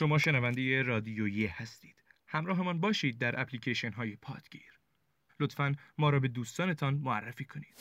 شما شنونده رادیویی هستید. همراهمان باشید در اپلیکیشن های پادگیر. لطفا ما را به دوستانتان معرفی کنید.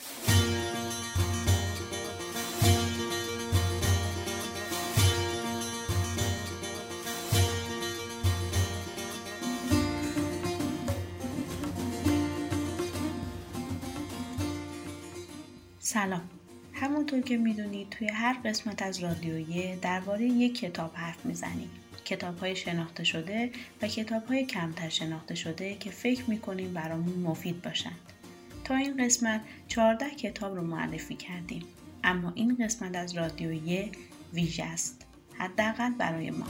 سلام همونطور که می‌دونید توی هر قسمت از رادیویی درباره یک کتاب حرف می‌زنیم کتاب های شناخته شده و کتاب های کمتر شناخته شده که فکر می‌کنیم برامون مفید باشند. تا این قسمت 14 کتاب رو معرفی کردیم اما این قسمت از رادیویی ویژه است حداقل برای ما.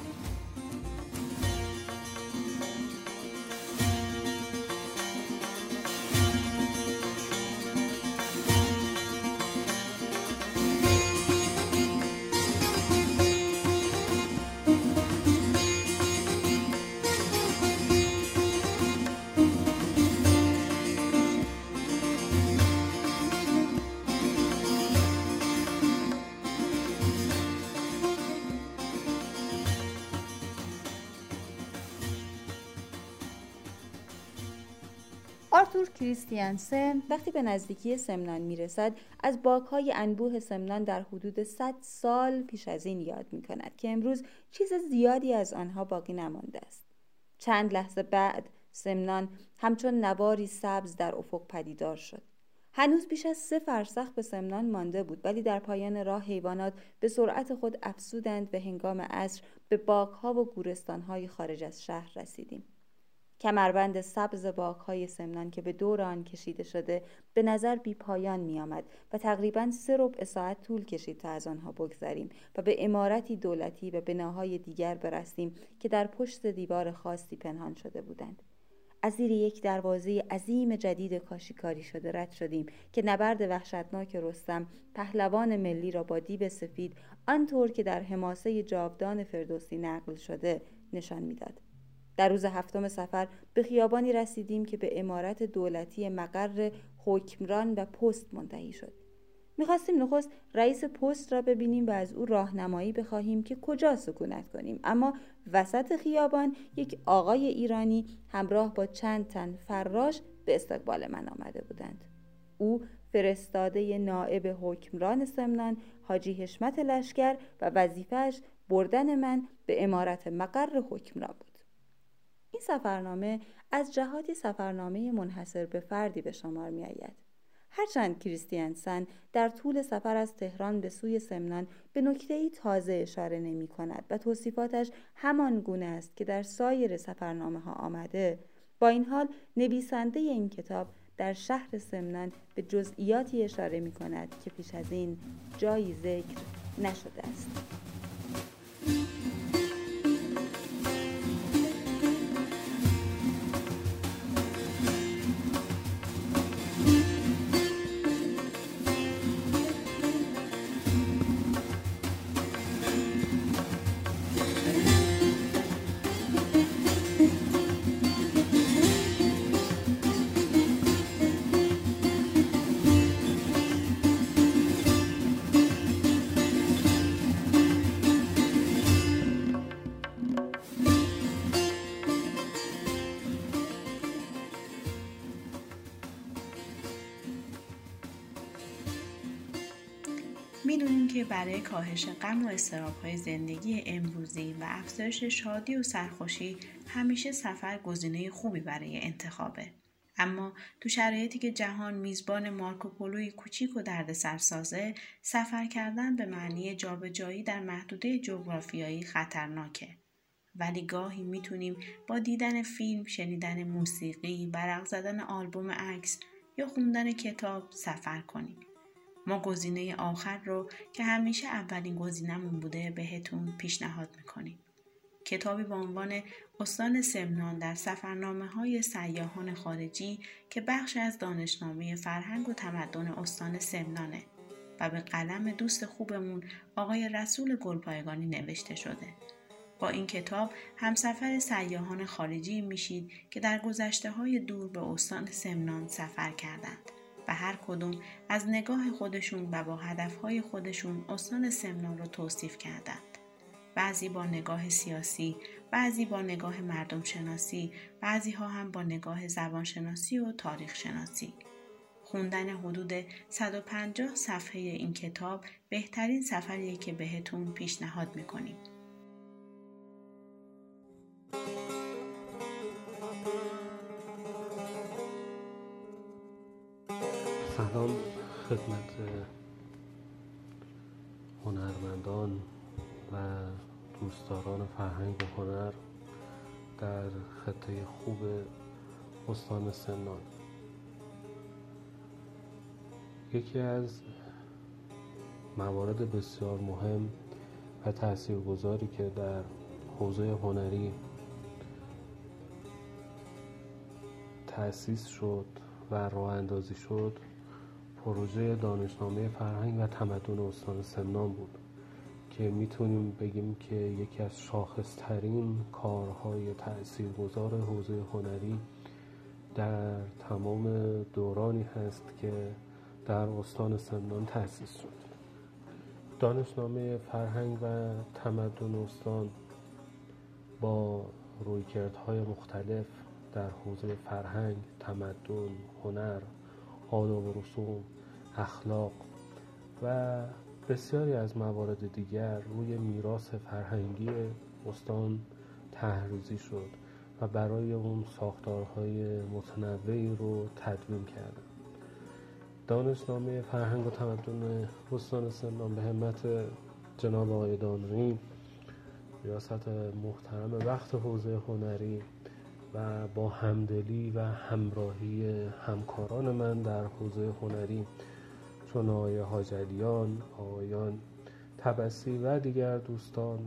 آرتور کریستیانسن وقتی به نزدیکی سمنان می‌رسد از باگهای انبوه سمنان در حدود 100 سال پیش از این یاد می کند که امروز چیز زیادی از آنها باقی نمانده است. چند لحظه بعد سمنان همچون نواری سبز در افق پدیدار شد. هنوز بیش از سه فرسخ به سمنان مانده بود ولی در پایان راه حیوانات به سرعت خود افسودند و هنگام عصر به باغها و گورستانهای خارج از شهر رسیدیم. کمربند سبز باغهای سمنان که به دور آن کشیده شده به نظر بی پایان می آمد و تقریبا سه ربع ساعت طول کشید تا از آنها بگذریم و به امارتی دولتی و بناهای دیگر برسیم که در پشت دیوار خاصی پنهان شده بودند. از زیر یک دروازه عظیم جدید کاشیکاری شده رد شدیم که نبرد وحشتناک رستم پهلوان ملی را با دیو سفید آنطور که در حماسه جاودان فردوسی نقل شده نشان می‌داد. در روز هفتم سفر به خیابانی رسیدیم که به امارت دولتی مقر حکمران و پست منتهی شد. می‌خواستیم نخست رئیس پست را ببینیم و از او راهنمایی بخواهیم که کجا سکونت کنیم. اما وسط خیابان یک آقای ایرانی همراه با چند تن فراش به استقبال من آمده بودند. او فرستاده نائب حکمران سمنان حاجی حشمت لشکر و وظیفهش بردن من به امارت مقر حکمران بود. این سفرنامه از جهاتی سفرنامه منحصر به فردی به شمار می آید. هرچند کریستیانسن در طول سفر از تهران به سوی سمنان به نکته ای تازه اشاره نمی کند و توصیفاتش همان گونه است که در سایر سفرنامه ها آمده با این حال نویسنده این کتاب در شهر سمنان به جزئیاتی اشاره می کند که پیش از این جایی ذکر نشده است. برای کاهش غم و های زندگی امروزی و افزایش شادی و سرخوشی همیشه سفر گزینه خوبی برای انتخابه. اما تو شرایطی که جهان میزبان مارکوپولوی کوچیک و درد سرسازه سفر کردن به معنی جابجایی در محدوده جغرافیایی خطرناکه. ولی گاهی می‌تونیم با دیدن فیلم، شنیدن موسیقی، برق زدن آلبوم عکس یا خوندن کتاب سفر کنیم. ما گزینه آخر رو که همیشه اولین گزینمون بوده بهتون پیشنهاد می‌کنیم. کتابی با عنوان استان سمنان در سفرنامه های سیاهان خارجی که بخش از دانشنامه فرهنگ و تمدن استان سمنانه و به قلم دوست خوبمون آقای رسول گلپایگانی نوشته شده. با این کتاب همسفر سیاهان خارجی میشید که در گذشته های دور به استان سمنان سفر کردند. و هر کدوم از نگاه خودشون و با هدفهای خودشون استان سمنان رو توصیف کردند. بعضی با نگاه سیاسی، بعضی با نگاه مردم شناسی، بعضی ها هم با نگاه زبان شناسی و تاریخ شناسی. خوندن حدود 150 صفحه این کتاب بهترین سفریه که بهتون پیشنهاد می‌کنیم. سلام خدمت هنرمندان و دوستداران فرهنگ و هنر در خطه خوب استان سنان یکی از موارد بسیار مهم و تاثیرگذاری که در حوزه هنری تأسیس شد و راه اندازی شد پروژه دانشنامه فرهنگ و تمدن استان سمنان بود که می‌تونیم بگیم که یکی از شاخصترین کارهای تاثیرگذار حوزه هنری در تمام دورانی هست که در استان سمنان تأسیس شد. دانشنامه فرهنگ و تمدن استان با رویکردهای مختلف در حوزه فرهنگ، تمدن، هنر، آداب و رسوم، اخلاق و بسیاری از موارد دیگر روی میراث فرهنگی استان تحریزی شد و برای اون ساختارهای متنوعی رو تدوین کردن. دانشنامه فرهنگ و تمدن استان سمنان به همت جناب آقای دانوی ریاست محترم وقت حوزه هنری و با همدلی و همراهی همکاران من در حوزه هنری چون آقای حاجلیان آقایان تبسی و دیگر دوستان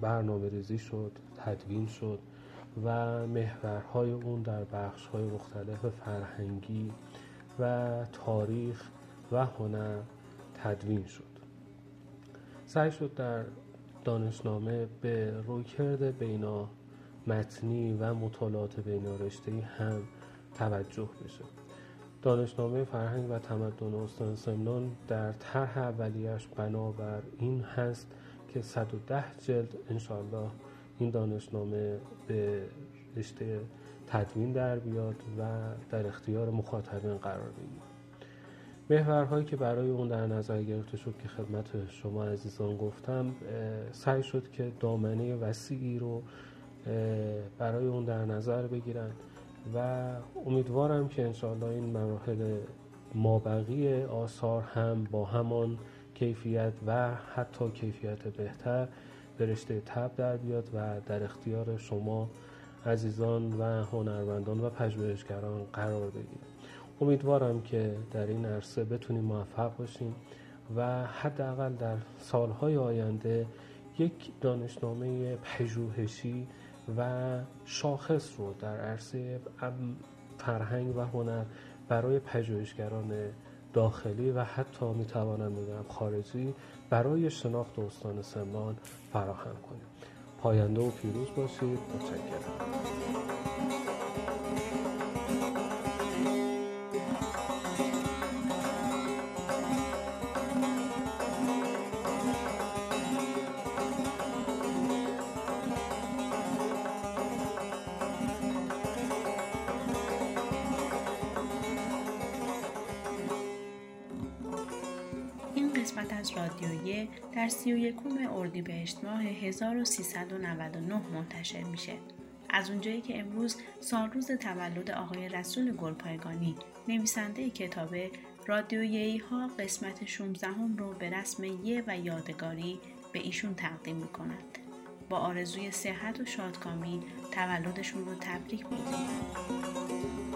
برنامه ریزی شد تدوین شد و محورهای اون در بخشهای مختلف فرهنگی و تاریخ و هنر تدوین شد. سعی شد در دانشنامه به رویکرد بینا متنی و مطالعات بین هم توجه بشه. دانشنامه فرهنگ و تمدن استان سمنان در طرح اولیش بنابر این هست که 110 جلد انشاءالله این دانشنامه به رشته تدوین در بیاد و در اختیار مخاطبین قرار بگیره. محورهایی که برای اون در نظر گرفته شد که خدمت شما عزیزان گفتم سعی شد که دامنه وسیعی رو برای اون در نظر بگیرن و امیدوارم که انشاءالله این مراحل مابقی آثار هم با همان کیفیت و حتی کیفیت بهتر به رشته تب در بیاد و در اختیار شما عزیزان و هنرمندان و پژوهشگران قرار بگیره امیدوارم که در این عرصه بتونیم موفق باشیم و حداقل در سالهای آینده یک دانشنامه پژوهشی و شاخص رو در عرصه فرهنگ و هنر برای پژوهشگران داخلی و حتی می‌توانم بگم خارجی برای شناخت استان سمنان فراهم کنیم. پاینده و پیروز باشید. متشکرم. 31 اردیبهشت ماه 1399 منتشر میشه. از اونجایی که امروز سالروز تولد آقای رسول گلپایگانی نویسنده کتاب رادیویی ها قسمت 16 هم رو به رسم یه و یادگاری به ایشون تقدیم می‌کنند. با آرزوی صحت و شادکامی تولدشون رو تبریک میگم.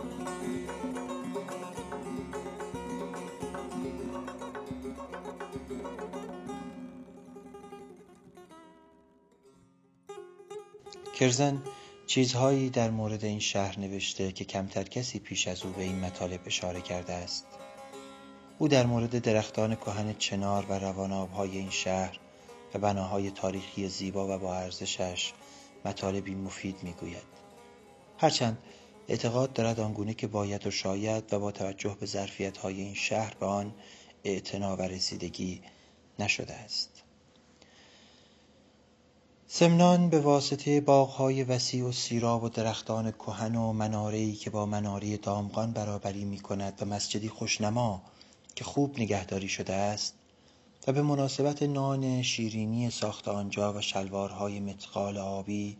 کرزن چیزهایی در مورد این شهر نوشته که کمتر کسی پیش از او به این مطالب اشاره کرده است. او در مورد درختان کهن چنار و روانابهای این شهر و بناهای تاریخی زیبا و با ارزشش مطالبی مفید می‌گوید. هرچند اعتقاد دارد آنگونه که باید و شاید و با توجه به ظرفیت های این شهر به آن اعتنا و رسیدگی نشده است. سمنان به واسطه باغهای وسیع و سیراب و درختان کهن و مناره‌ای که با مناره دامغان برابری می کند و مسجدی خوشنما که خوب نگهداری شده است و به مناسبت نان شیرینی ساخت آنجا و شلوارهای متقال آبی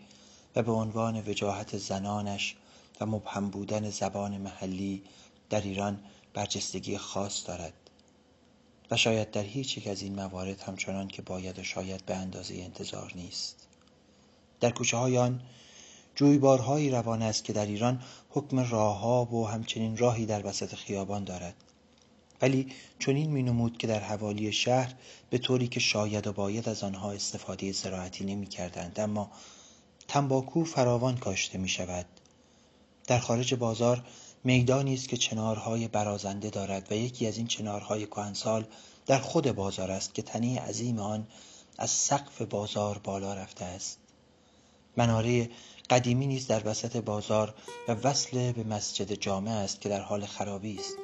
و به عنوان وجاهت زنانش و مبهم بودن زبان محلی در ایران برجستگی خاص دارد. و شاید در هیچ یک از این موارد همچنان که باید و شاید به اندازه انتظار نیست. در کوچه های آن جویبارهایی روان است که در ایران حکم راهها و همچنین راهی در وسط خیابان دارد. ولی چنین می نمود که در حوالی شهر به طوری که شاید و باید از آنها استفاده زراعتی نمی کردند اما تنباکو فراوان کاشته می شود در خارج بازار میدانی است که چنارهای برازنده دارد و یکی از این چنارهای کهنسال در خود بازار است که تنه عظیم آن از سقف بازار بالا رفته است. مناره قدیمی نیز در وسط بازار و وصل به مسجد جامع است که در حال خرابی است.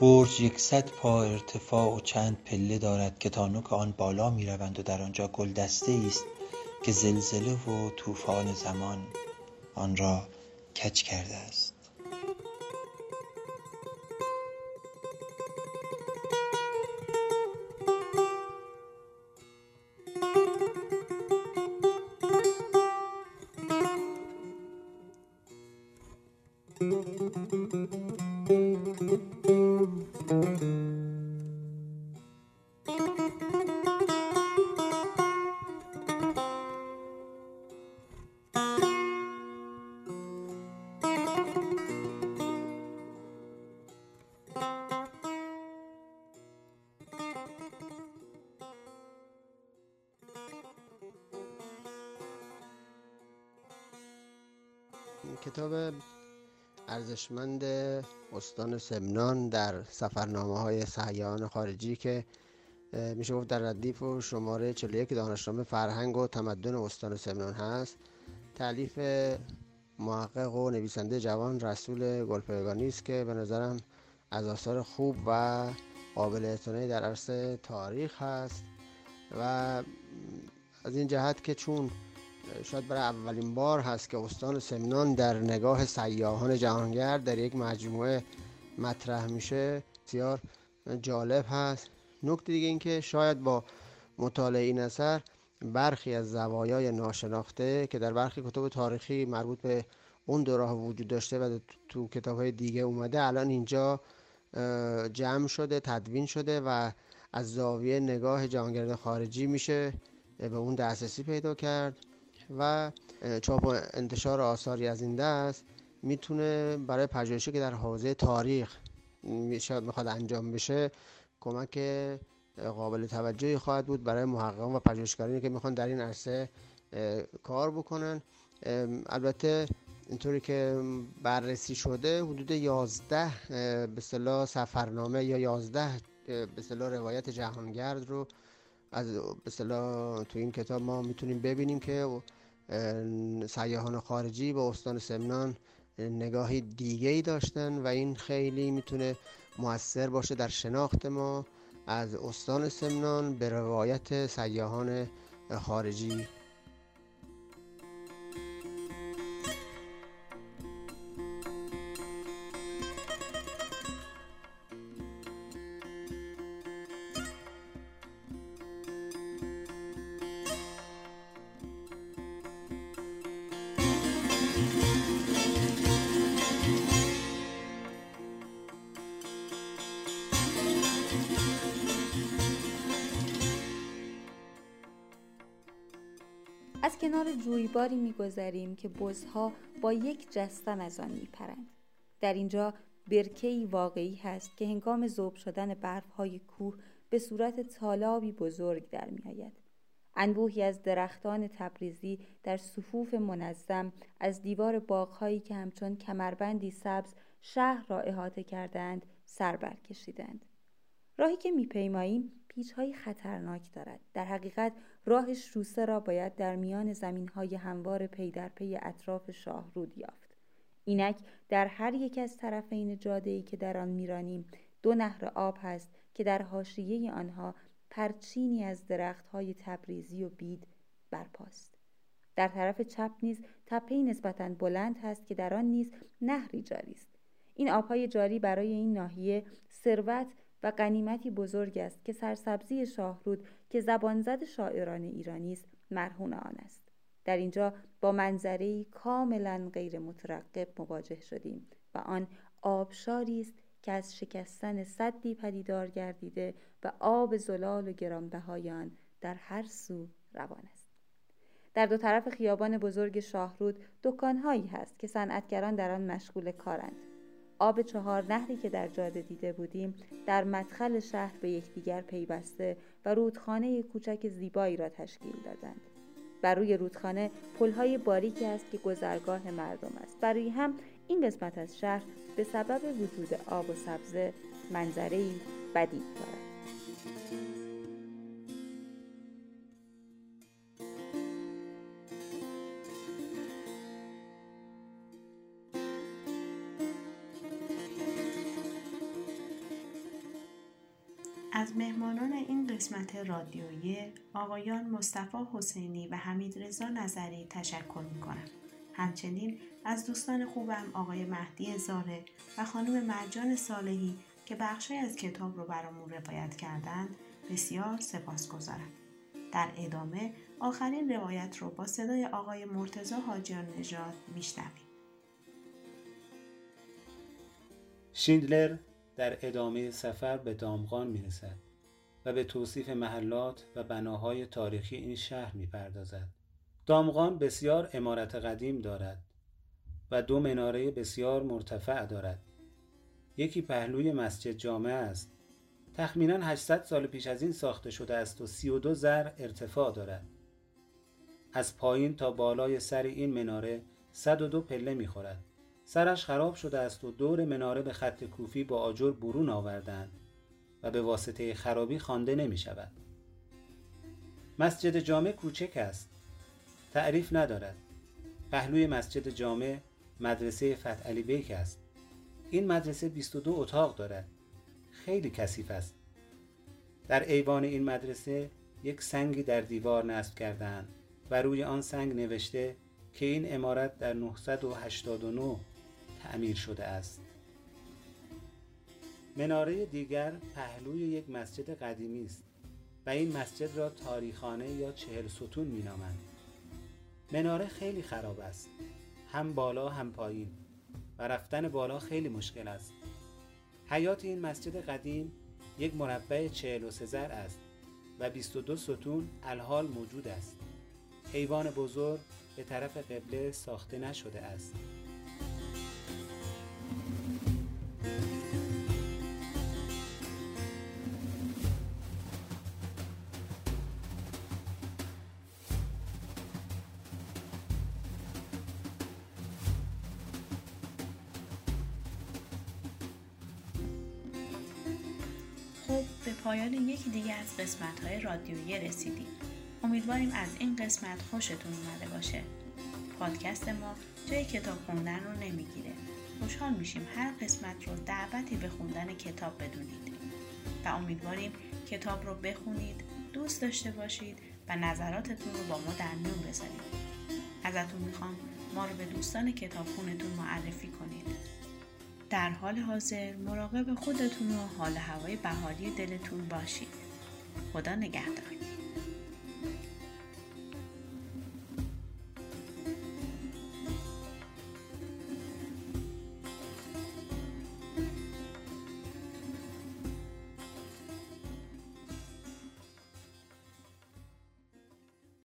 برج یکصد پا ارتفاع و چند پله دارد که تا نوک آن بالا می روند و در آنجا گلدسته است که زلزله و طوفان زمان آن را کج کرده است. کتاب ارزشمند استان سمنان در سفرنامه های سیاحان خارجی که میشه گفت در ردیف و شماره 41 دانشنامه فرهنگ و تمدن استان سمنان هست. تعلیف محقق و نویسنده جوان رسول گلپایگانی است که به نظرم از آثار خوب و قابل اعتنایی در عرصه تاریخ هست و از این جهت که چون شاید برای اولین بار هست که استان سمنان در نگاه سیاهان جهانگرد در یک مجموعه مطرح میشه. بسیار جالب هست. نکته دیگه این که شاید با مطالعه این اثر برخی از زوایای ناشناخته که در برخی کتب تاریخی مربوط به اون دوره وجود داشته و تو کتاب های دیگه اومده الان اینجا جمع شده تدوین شده و از زاویه نگاه جهانگرد خارجی میشه به اون دسترسی پیدا کرد. و چاپ و انتشار آثاری از این دست می‌تونه برای پژوهشی که در حوزه تاریخ می‌خواد انجام بشه کمک قابل توجهی خواهد بود برای محققان و پژوهشگرانی که می‌خوان در این عرصه کار بکنن. البته اینطوری که بررسی شده حدود 11 به صلاح سفرنامه یا 11 به صلاح روایت جهانگرد رو از به تو این کتاب ما می‌تونیم ببینیم که سیاهان خارجی به استان سمنان نگاهی دیگه ای داشتن و این خیلی می‌تونه موثر باشه در شناخت ما از استان سمنان به روایت سیاهان خارجی. کنار جویباری میگذریم که بزها با یک جستن از آن میپرند. در اینجا برکه‌ای واقعی هست که هنگام ذوب شدن برفهای کوه به صورت تالابی بزرگ در میآید. انبوهی از درختان تبریزی در صفوف منظم از دیوار باغهایی که همچون کمربندی سبز شهر را احاطه کردند سر برکشیدند. راهی که میپیماییم پیچهای خطرناک دارد. در حقیقت راه شوسه را باید در میان زمینهای هموار پی در پی اطراف شاهرود یافت. اینک در هر یک از طرفین جاده که در آن میرانیم دو نهر آب هست که در حاشیه آنها پرچینی از درختهای تبریزی و بید برپاست. در طرف چپ نیز تپهای نسبتا بلند هست که در آن نیز نهری جاری است این آبهای جاری برای این ناحیه ثروت و غنیمتی بزرگ است که سرسبزی شاهرود که زبانزد شاعران ایرانی است مرهون آن است. در اینجا با منظری کاملا غیر مترقب مواجه شدیم و آن آبشاری است که از شکستن صدی پدیدار گردیده و آب زلال و گرانبهای آن در هر سو روان است. در دو طرف خیابان بزرگ شاهرود دکانهایی هست که صنعتگران در آن مشغول کارند. آب چهار نهری که در جاده دیده بودیم در مدخل شهر به یکدیگر پیوسته و رودخانه کوچک زیبایی را تشکیل دادند. بر روی رودخانه پلهای باریکی است که گذرگاه مردم است. برای هم این قسمت از شهر به سبب وجود آب و سبزه منظره‌ای بدی دارد. قسمت رادیویی آقایان مصطفی حسینی و حمید رضا نظری تشکر می کنم. همچنین از دوستان خوبم آقای مهدی زاره و خانم مرجان صالحی که بخشی از کتاب رو برامون روایت کردند بسیار سپاس گذارم. در ادامه آخرین روایت رو با صدای آقای مرتزا حاجیان نژاد میشنویم. شیندلر در ادامه سفر به دامغان می رسد و به توصیف محلات و بناهای تاریخی این شهر می پردازد. دامغان بسیار امارت قدیم دارد و دو مناره بسیار مرتفع دارد. یکی پهلوی مسجد جامع است. تخمینا 800 سال پیش از این ساخته شده است و 32 زر ارتفاع دارد. از پایین تا بالای سر این مناره 102 پله می‌خورد. سرش خراب شده است و دور مناره به خط کوفی با آجر برون آوردند به واسطه خرابی خوانده نمی شود. مسجد جامع کوچک است. تعریف ندارد. پهلوی مسجد جامع مدرسه فتح علی بیک است. این مدرسه 22 اتاق دارد. خیلی کثیف است. در ایوان این مدرسه یک سنگی در دیوار نصب کردند و روی آن سنگ نوشته که این امارت در 989 تعمیر شده است. مناره دیگر پهلوی یک مسجد قدیمی است و این مسجد را تاریخانه یا چهل ستون می نامند. مناره خیلی خراب است. هم بالا هم پایین و رفتن بالا خیلی مشکل است. حیات این مسجد قدیم یک مربع چهل و سزر است و 22 ستون الحال موجود است. حیوان بزرگ به طرف قبله ساخته نشده است. یکی دیگه از قسمت های رادیویی رسیدیم. امیدواریم از این قسمت خوشتون اومده باشه. پادکست ما جای کتاب خوندن رو نمی‌گیره. خوشحال میشیم هر قسمت رو دعوتی به خوندن کتاب بدونید. و امیدواریم کتاب رو بخونید، دوست داشته باشید و نظراتتون رو با ما در میون بذارید. ازتون می‌خوام ما رو به دوستان کتابخونتون معرفی کنید. در حال حاضر مراقب خودتون و حال هوای بهاری دلتون باشید. خدا نگهدار.